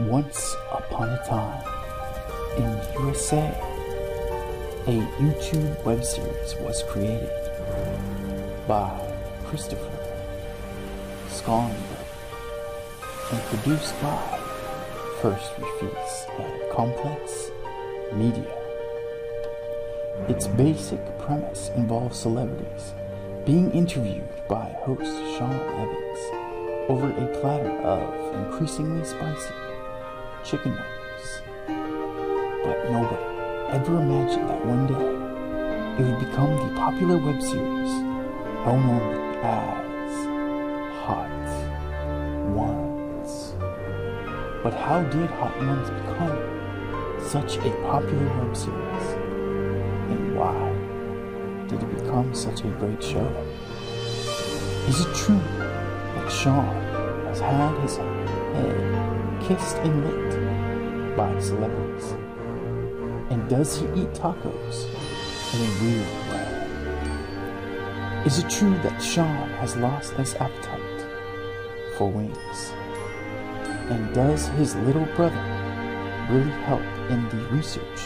Once upon a time, in USA, a YouTube web series was created by Christopher Schonberger and produced by First We Feast and Complex Media. Its basic premise involves celebrities being interviewed by host Sean Evans over a platter of increasingly spicy chicken wings. But nobody ever imagined that one day it would become the popular web series known as Hot Ones. But how did Hot Ones become such a popular web series? And why did it become such a great show? Is it true that Sean has had his head kissed and licked by celebrities? And does he eat tacos in a real way? Is it true that Sean has lost his appetite for wings? And does his little brother really help in the research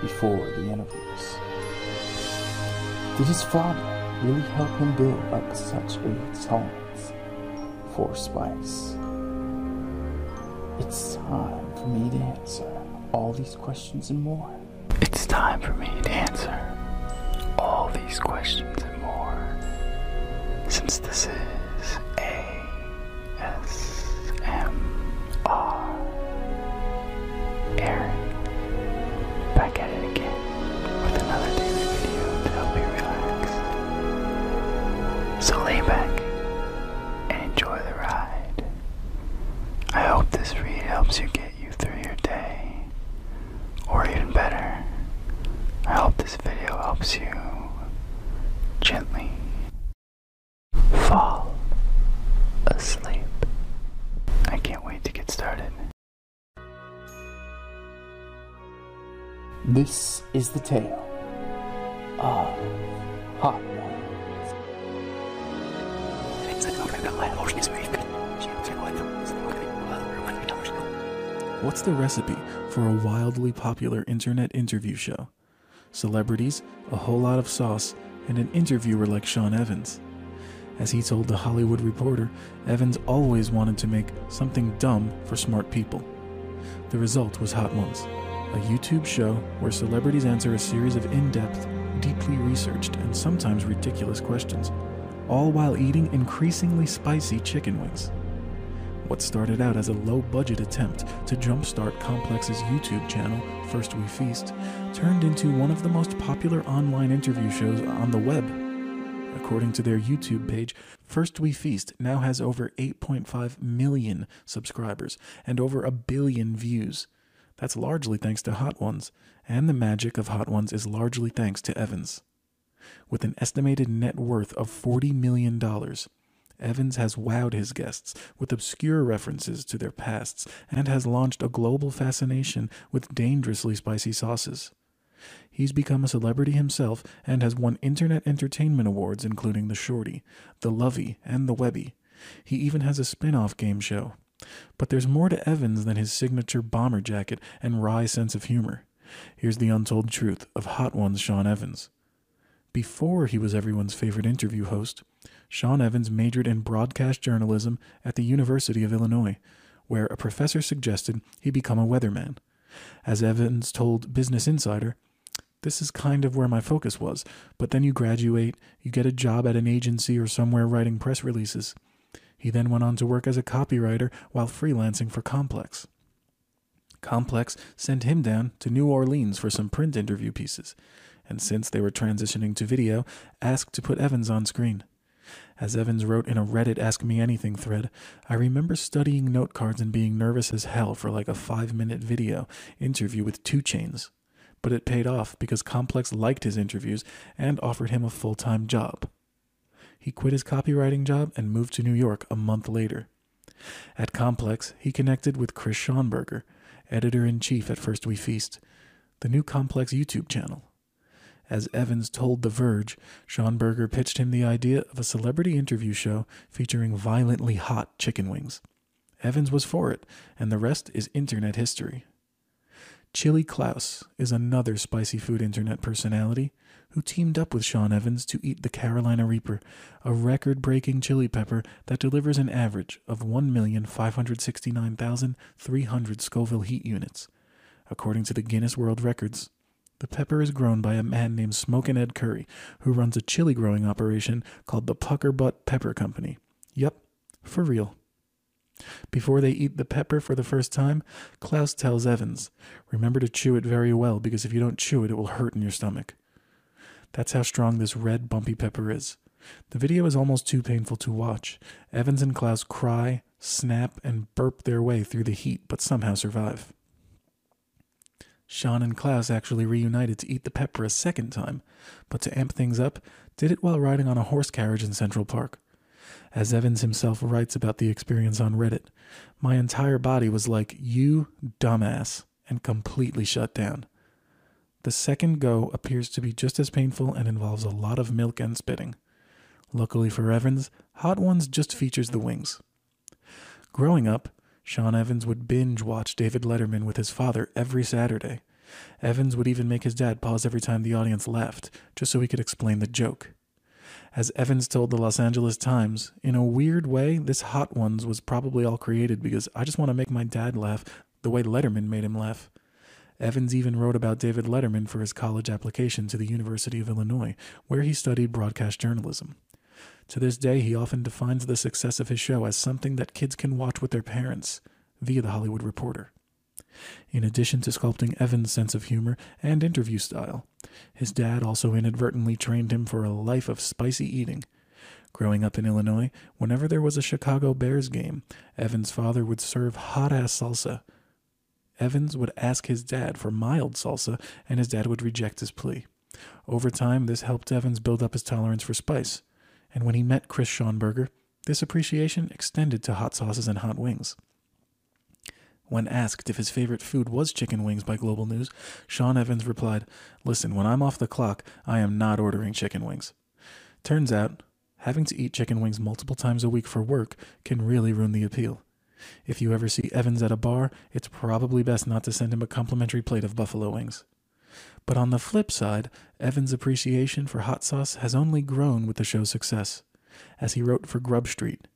before the interviews? Did his father really help him build up such a tolerance for spice? It's time for me to answer all these questions and more. It's time for me to answer all these questions and more. Since this is This is the tale of Hot. What's the recipe for a wildly popular internet interview show? Celebrities, a whole lot of sauce, and an interviewer like Sean Evans. As he told The Hollywood Reporter, Evans always wanted to make something dumb for smart people. The result was Hot Ones, a YouTube show where celebrities answer a series of in depth, deeply researched, and sometimes ridiculous questions, all while eating increasingly spicy chicken wings. What started out as a low budget attempt to jumpstart Complex's YouTube channel, First We Feast, turned into one of the most popular online interview shows on the web. According to their YouTube page, First We Feast now has over 8.5 million subscribers and over a billion views. That's largely thanks to Hot Ones, and the magic of Hot Ones is largely thanks to Evans. With an estimated net worth of $40 million, Evans has wowed his guests with obscure references to their pasts and has launched a global fascination with dangerously spicy sauces. He's become a celebrity himself and has won internet entertainment awards including the Shorty, the Lovey, and the Webby. He even has a spin-off game show. But there's more to Evans than his signature bomber jacket and wry sense of humor. Here's the untold truth of Hot One's Sean Evans. Before he was everyone's favorite interview host, Sean Evans majored in broadcast journalism at the University of Illinois, where a professor suggested he become a weatherman. As Evans told Business Insider, this is kind of where my focus was, but then you graduate, you get a job at an agency or somewhere writing press releases. He then went on to work as a copywriter while freelancing for Complex. Complex sent him down to New Orleans for some print interview pieces, and since they were transitioning to video, asked to put Evans on screen. As Evans wrote in a Reddit Ask Me Anything thread, I remember studying note cards and being nervous as hell for like a five minute video interview with 2 Chainz. But it paid off because Complex liked his interviews and offered him a full time job. He quit his copywriting job and moved to New York a month later. At Complex, he connected with Chris Schonberger, editor in chief at First We Feast, the new Complex YouTube channel. As Evans told The Verge, Schonberger pitched him the idea of a celebrity interview show featuring violently hot chicken wings. Evans was for it, and the rest is internet history. Chili Klaus is another spicy food internet personality who teamed up with Sean Evans to eat the Carolina Reaper, a record breaking chili pepper that delivers an average of 1,569,300 Scoville heat units. According to the Guinness World Records, the pepper is grown by a man named Smokin' Ed Curry, who runs a chili growing operation called the Pucker Butt Pepper Company. Yep, for real. Before they eat the pepper for the first time, Klaus tells Evans, Remember to chew it very well because if you don't chew it, it will hurt in your stomach. That's how strong this red, bumpy pepper is. The video is almost too painful to watch. Evans and Klaus cry, snap, and burp their way through the heat, but somehow survive. Sean and Klaus actually reunited to eat the pepper a second time, but to amp things up, did it while riding on a horse carriage in Central Park. As Evans himself writes about the experience on Reddit, my entire body was like, you dumbass, and completely shut down. The second go appears to be just as painful and involves a lot of milk and spitting. Luckily for Evans, Hot Ones just features the wings. Growing up, Sean Evans would binge watch David Letterman with his father every Saturday. Evans would even make his dad pause every time the audience laughed, just so he could explain the joke. As Evans told the Los Angeles Times, in a weird way, this Hot Ones was probably all created because I just want to make my dad laugh the way Letterman made him laugh. Evans even wrote about David Letterman for his college application to the University of Illinois, where he studied broadcast journalism. To this day, he often defines the success of his show as something that kids can watch with their parents via The Hollywood Reporter. In addition to sculpting Evans' sense of humor and interview style, his dad also inadvertently trained him for a life of spicy eating. Growing up in Illinois, whenever there was a Chicago Bears game, Evans' father would serve hot ass salsa. Evans would ask his dad for mild salsa, and his dad would reject his plea. Over time, this helped Evans build up his tolerance for spice and when he met Chris Schonberger, this appreciation extended to hot sauces and hot wings. When asked if his favorite food was chicken wings by Global News, Sean Evans replied, Listen, when I'm off the clock, I am not ordering chicken wings. Turns out, having to eat chicken wings multiple times a week for work can really ruin the appeal. If you ever see Evans at a bar, it's probably best not to send him a complimentary plate of buffalo wings. But on the flip side, Evans' appreciation for hot sauce has only grown with the show's success. As he wrote for Grub Street,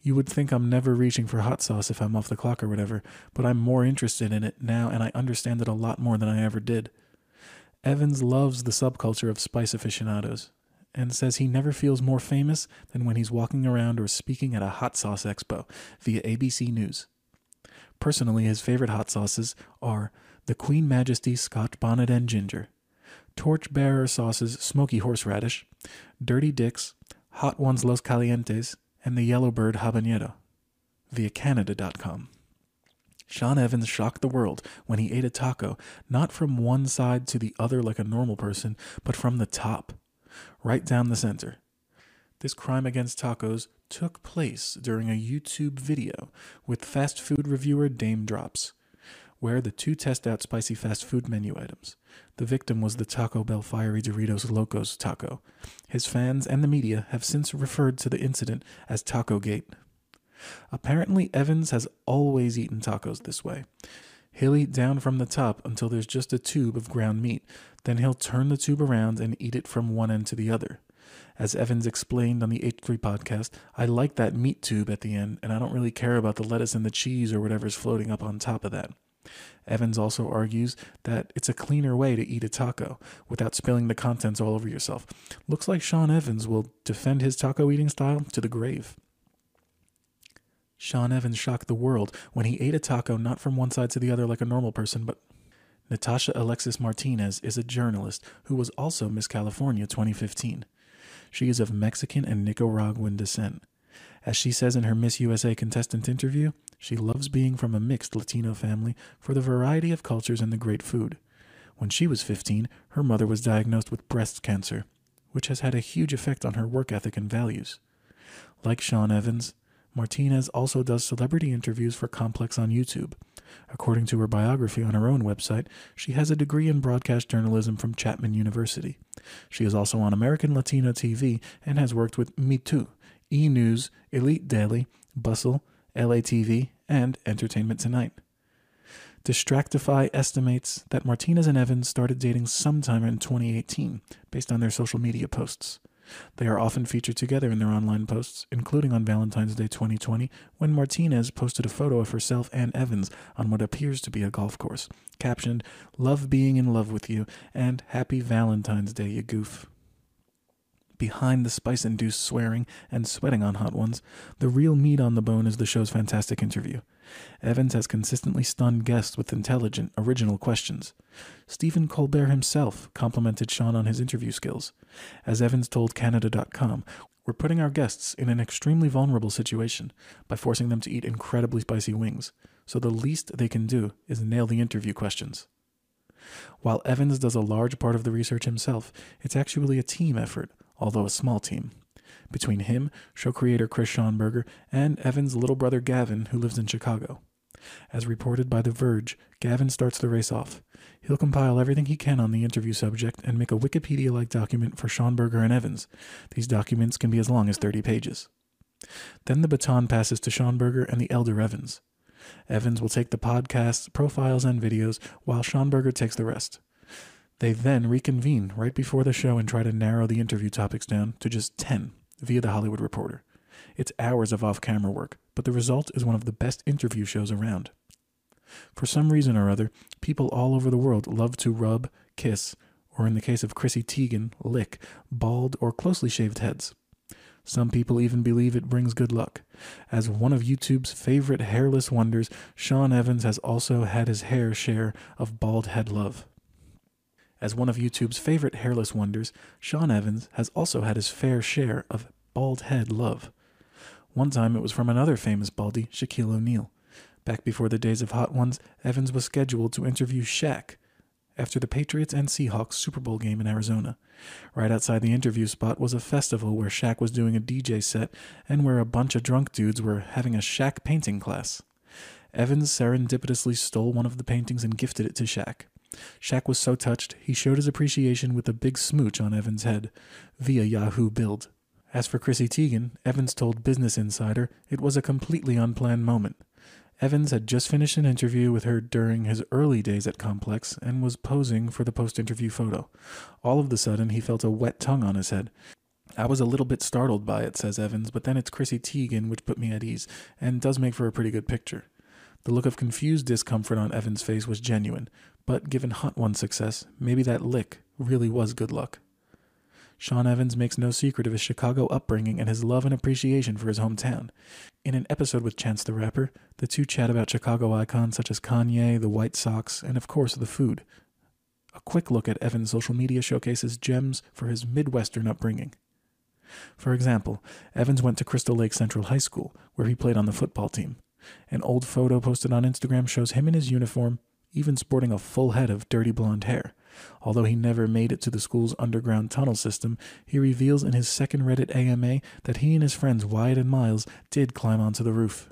you would think I'm never reaching for hot sauce if I'm off the clock or whatever, but I'm more interested in it now and I understand it a lot more than I ever did. Evans loves the subculture of spice aficionados and says he never feels more famous than when he's walking around or speaking at a hot sauce expo via ABC News. Personally, his favorite hot sauces are the Queen Majesty Scotch Bonnet and Ginger, Torchbearer Sauces Smoky Horseradish, Dirty Dicks, Hot Ones Los Calientes, and the Yellowbird Habanero via Canada.com. Sean Evans shocked the world when he ate a taco not from one side to the other like a normal person, but from the top, right down the center. This crime against tacos took place during a YouTube video with fast food reviewer Daym Drops where the two test out spicy fast food menu items. The victim was the Taco Bell Fiery Doritos Locos taco. His fans and the media have since referred to the incident as Taco Gate. Apparently, Evans has always eaten tacos this way. He'll eat down from the top until there's just a tube of ground meat. Then he'll turn the tube around and eat it from one end to the other. As Evans explained on the H3 podcast, I like that meat tube at the end, and I don't really care about the lettuce and the cheese or whatever's floating up on top of that. Evans also argues that it's a cleaner way to eat a taco without spilling the contents all over yourself. Looks like Sean Evans will defend his taco eating style to the grave. Sean Evans shocked the world when he ate a taco not from one side to the other like a normal person, but Natasha Alexis Martinez is a journalist who was also Miss California 2015. She is of Mexican and Nicaraguan descent. As she says in her Miss USA contestant interview, she loves being from a mixed Latino family for the variety of cultures and the great food. When she was 15, her mother was diagnosed with breast cancer, which has had a huge effect on her work ethic and values. Like Sean Evans, Martinez also does celebrity interviews for Complex on YouTube. According to her biography on her own website, she has a degree in broadcast journalism from Chapman University. She is also on American Latino TV and has worked with mitú, E News, Elite Daily, Bustle, LATV, and Entertainment Tonight. Distractify estimates that Martinez and Evans started dating sometime in 2018 based on their social media posts. They are often featured together in their online posts, including on Valentine's Day 2020 when Martinez posted a photo of herself and Evans on what appears to be a golf course, captioned, Love being in love with you, and Happy Valentine's Day, you goof behind the spice induced swearing and sweating on Hot Ones, the real meat on the bone is the show's fantastic interview. Evans has consistently stunned guests with intelligent, original questions. Stephen Colbert himself complimented Sean on his interview skills. As Evans told Canada.com, we're putting our guests in an extremely vulnerable situation by forcing them to eat incredibly spicy wings, so the least they can do is nail the interview questions. While Evans does a large part of the research himself, it's actually a team effort although a small team. Between him, show creator Chris Schonberger, and Evan's little brother Gavin, who lives in Chicago. As reported by The Verge, Gavin starts the race off. He'll compile everything he can on the interview subject and make a Wikipedia like document for Schonberger and Evans. These documents can be as long as 30 pages. Then the baton passes to Schonberger and the elder Evans. Evans will take the podcasts, profiles, and videos, while Schonberger takes the rest. They then reconvene right before the show and try to narrow the interview topics down to just 10 via The Hollywood Reporter. It's hours of off camera work, but the result is one of the best interview shows around. For some reason or other, people all over the world love to rub, kiss, or in the case of Chrissy Teigen, lick bald or closely shaved heads. Some people even believe it brings good luck. As one of YouTube's favorite hairless wonders, Sean Evans has also had his hair share of bald head love. As one of YouTube's favorite hairless wonders, Sean Evans has also had his fair share of bald head love. One time it was from another famous baldy, Shaquille O'Neal. Back before the days of Hot Ones, Evans was scheduled to interview Shaq after the Patriots and Seahawks Super Bowl game in Arizona. Right outside the interview spot was a festival where Shaq was doing a DJ set and where a bunch of drunk dudes were having a Shaq painting class. Evans serendipitously stole one of the paintings and gifted it to Shaq. Shaq was so touched, he showed his appreciation with a big smooch on Evans' head via Yahoo Build. As for Chrissy Teigen, Evans told Business Insider it was a completely unplanned moment. Evans had just finished an interview with her during his early days at Complex and was posing for the post interview photo. All of a sudden, he felt a wet tongue on his head. I was a little bit startled by it, says Evans, but then it's Chrissy Teigen which put me at ease, and does make for a pretty good picture. The look of confused discomfort on Evan's face was genuine, but given Hot One's success, maybe that lick really was good luck. Sean Evans makes no secret of his Chicago upbringing and his love and appreciation for his hometown. In an episode with Chance the Rapper, the two chat about Chicago icons such as Kanye, the White Sox, and of course the food. A quick look at Evans' social media showcases gems for his Midwestern upbringing. For example, Evans went to Crystal Lake Central High School, where he played on the football team. An old photo posted on Instagram shows him in his uniform, even sporting a full head of dirty blonde hair. Although he never made it to the school's underground tunnel system, he reveals in his second Reddit AMA that he and his friends Wyatt and Miles did climb onto the roof.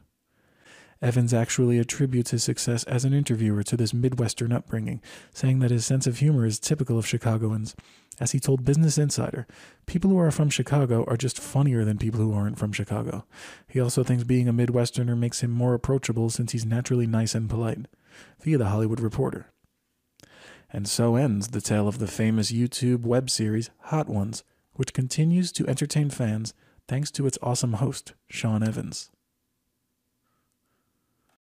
Evans actually attributes his success as an interviewer to this Midwestern upbringing, saying that his sense of humor is typical of Chicagoans. As he told Business Insider, people who are from Chicago are just funnier than people who aren't from Chicago. He also thinks being a Midwesterner makes him more approachable since he's naturally nice and polite via The Hollywood Reporter. And so ends the tale of the famous YouTube web series Hot Ones, which continues to entertain fans thanks to its awesome host, Sean Evans.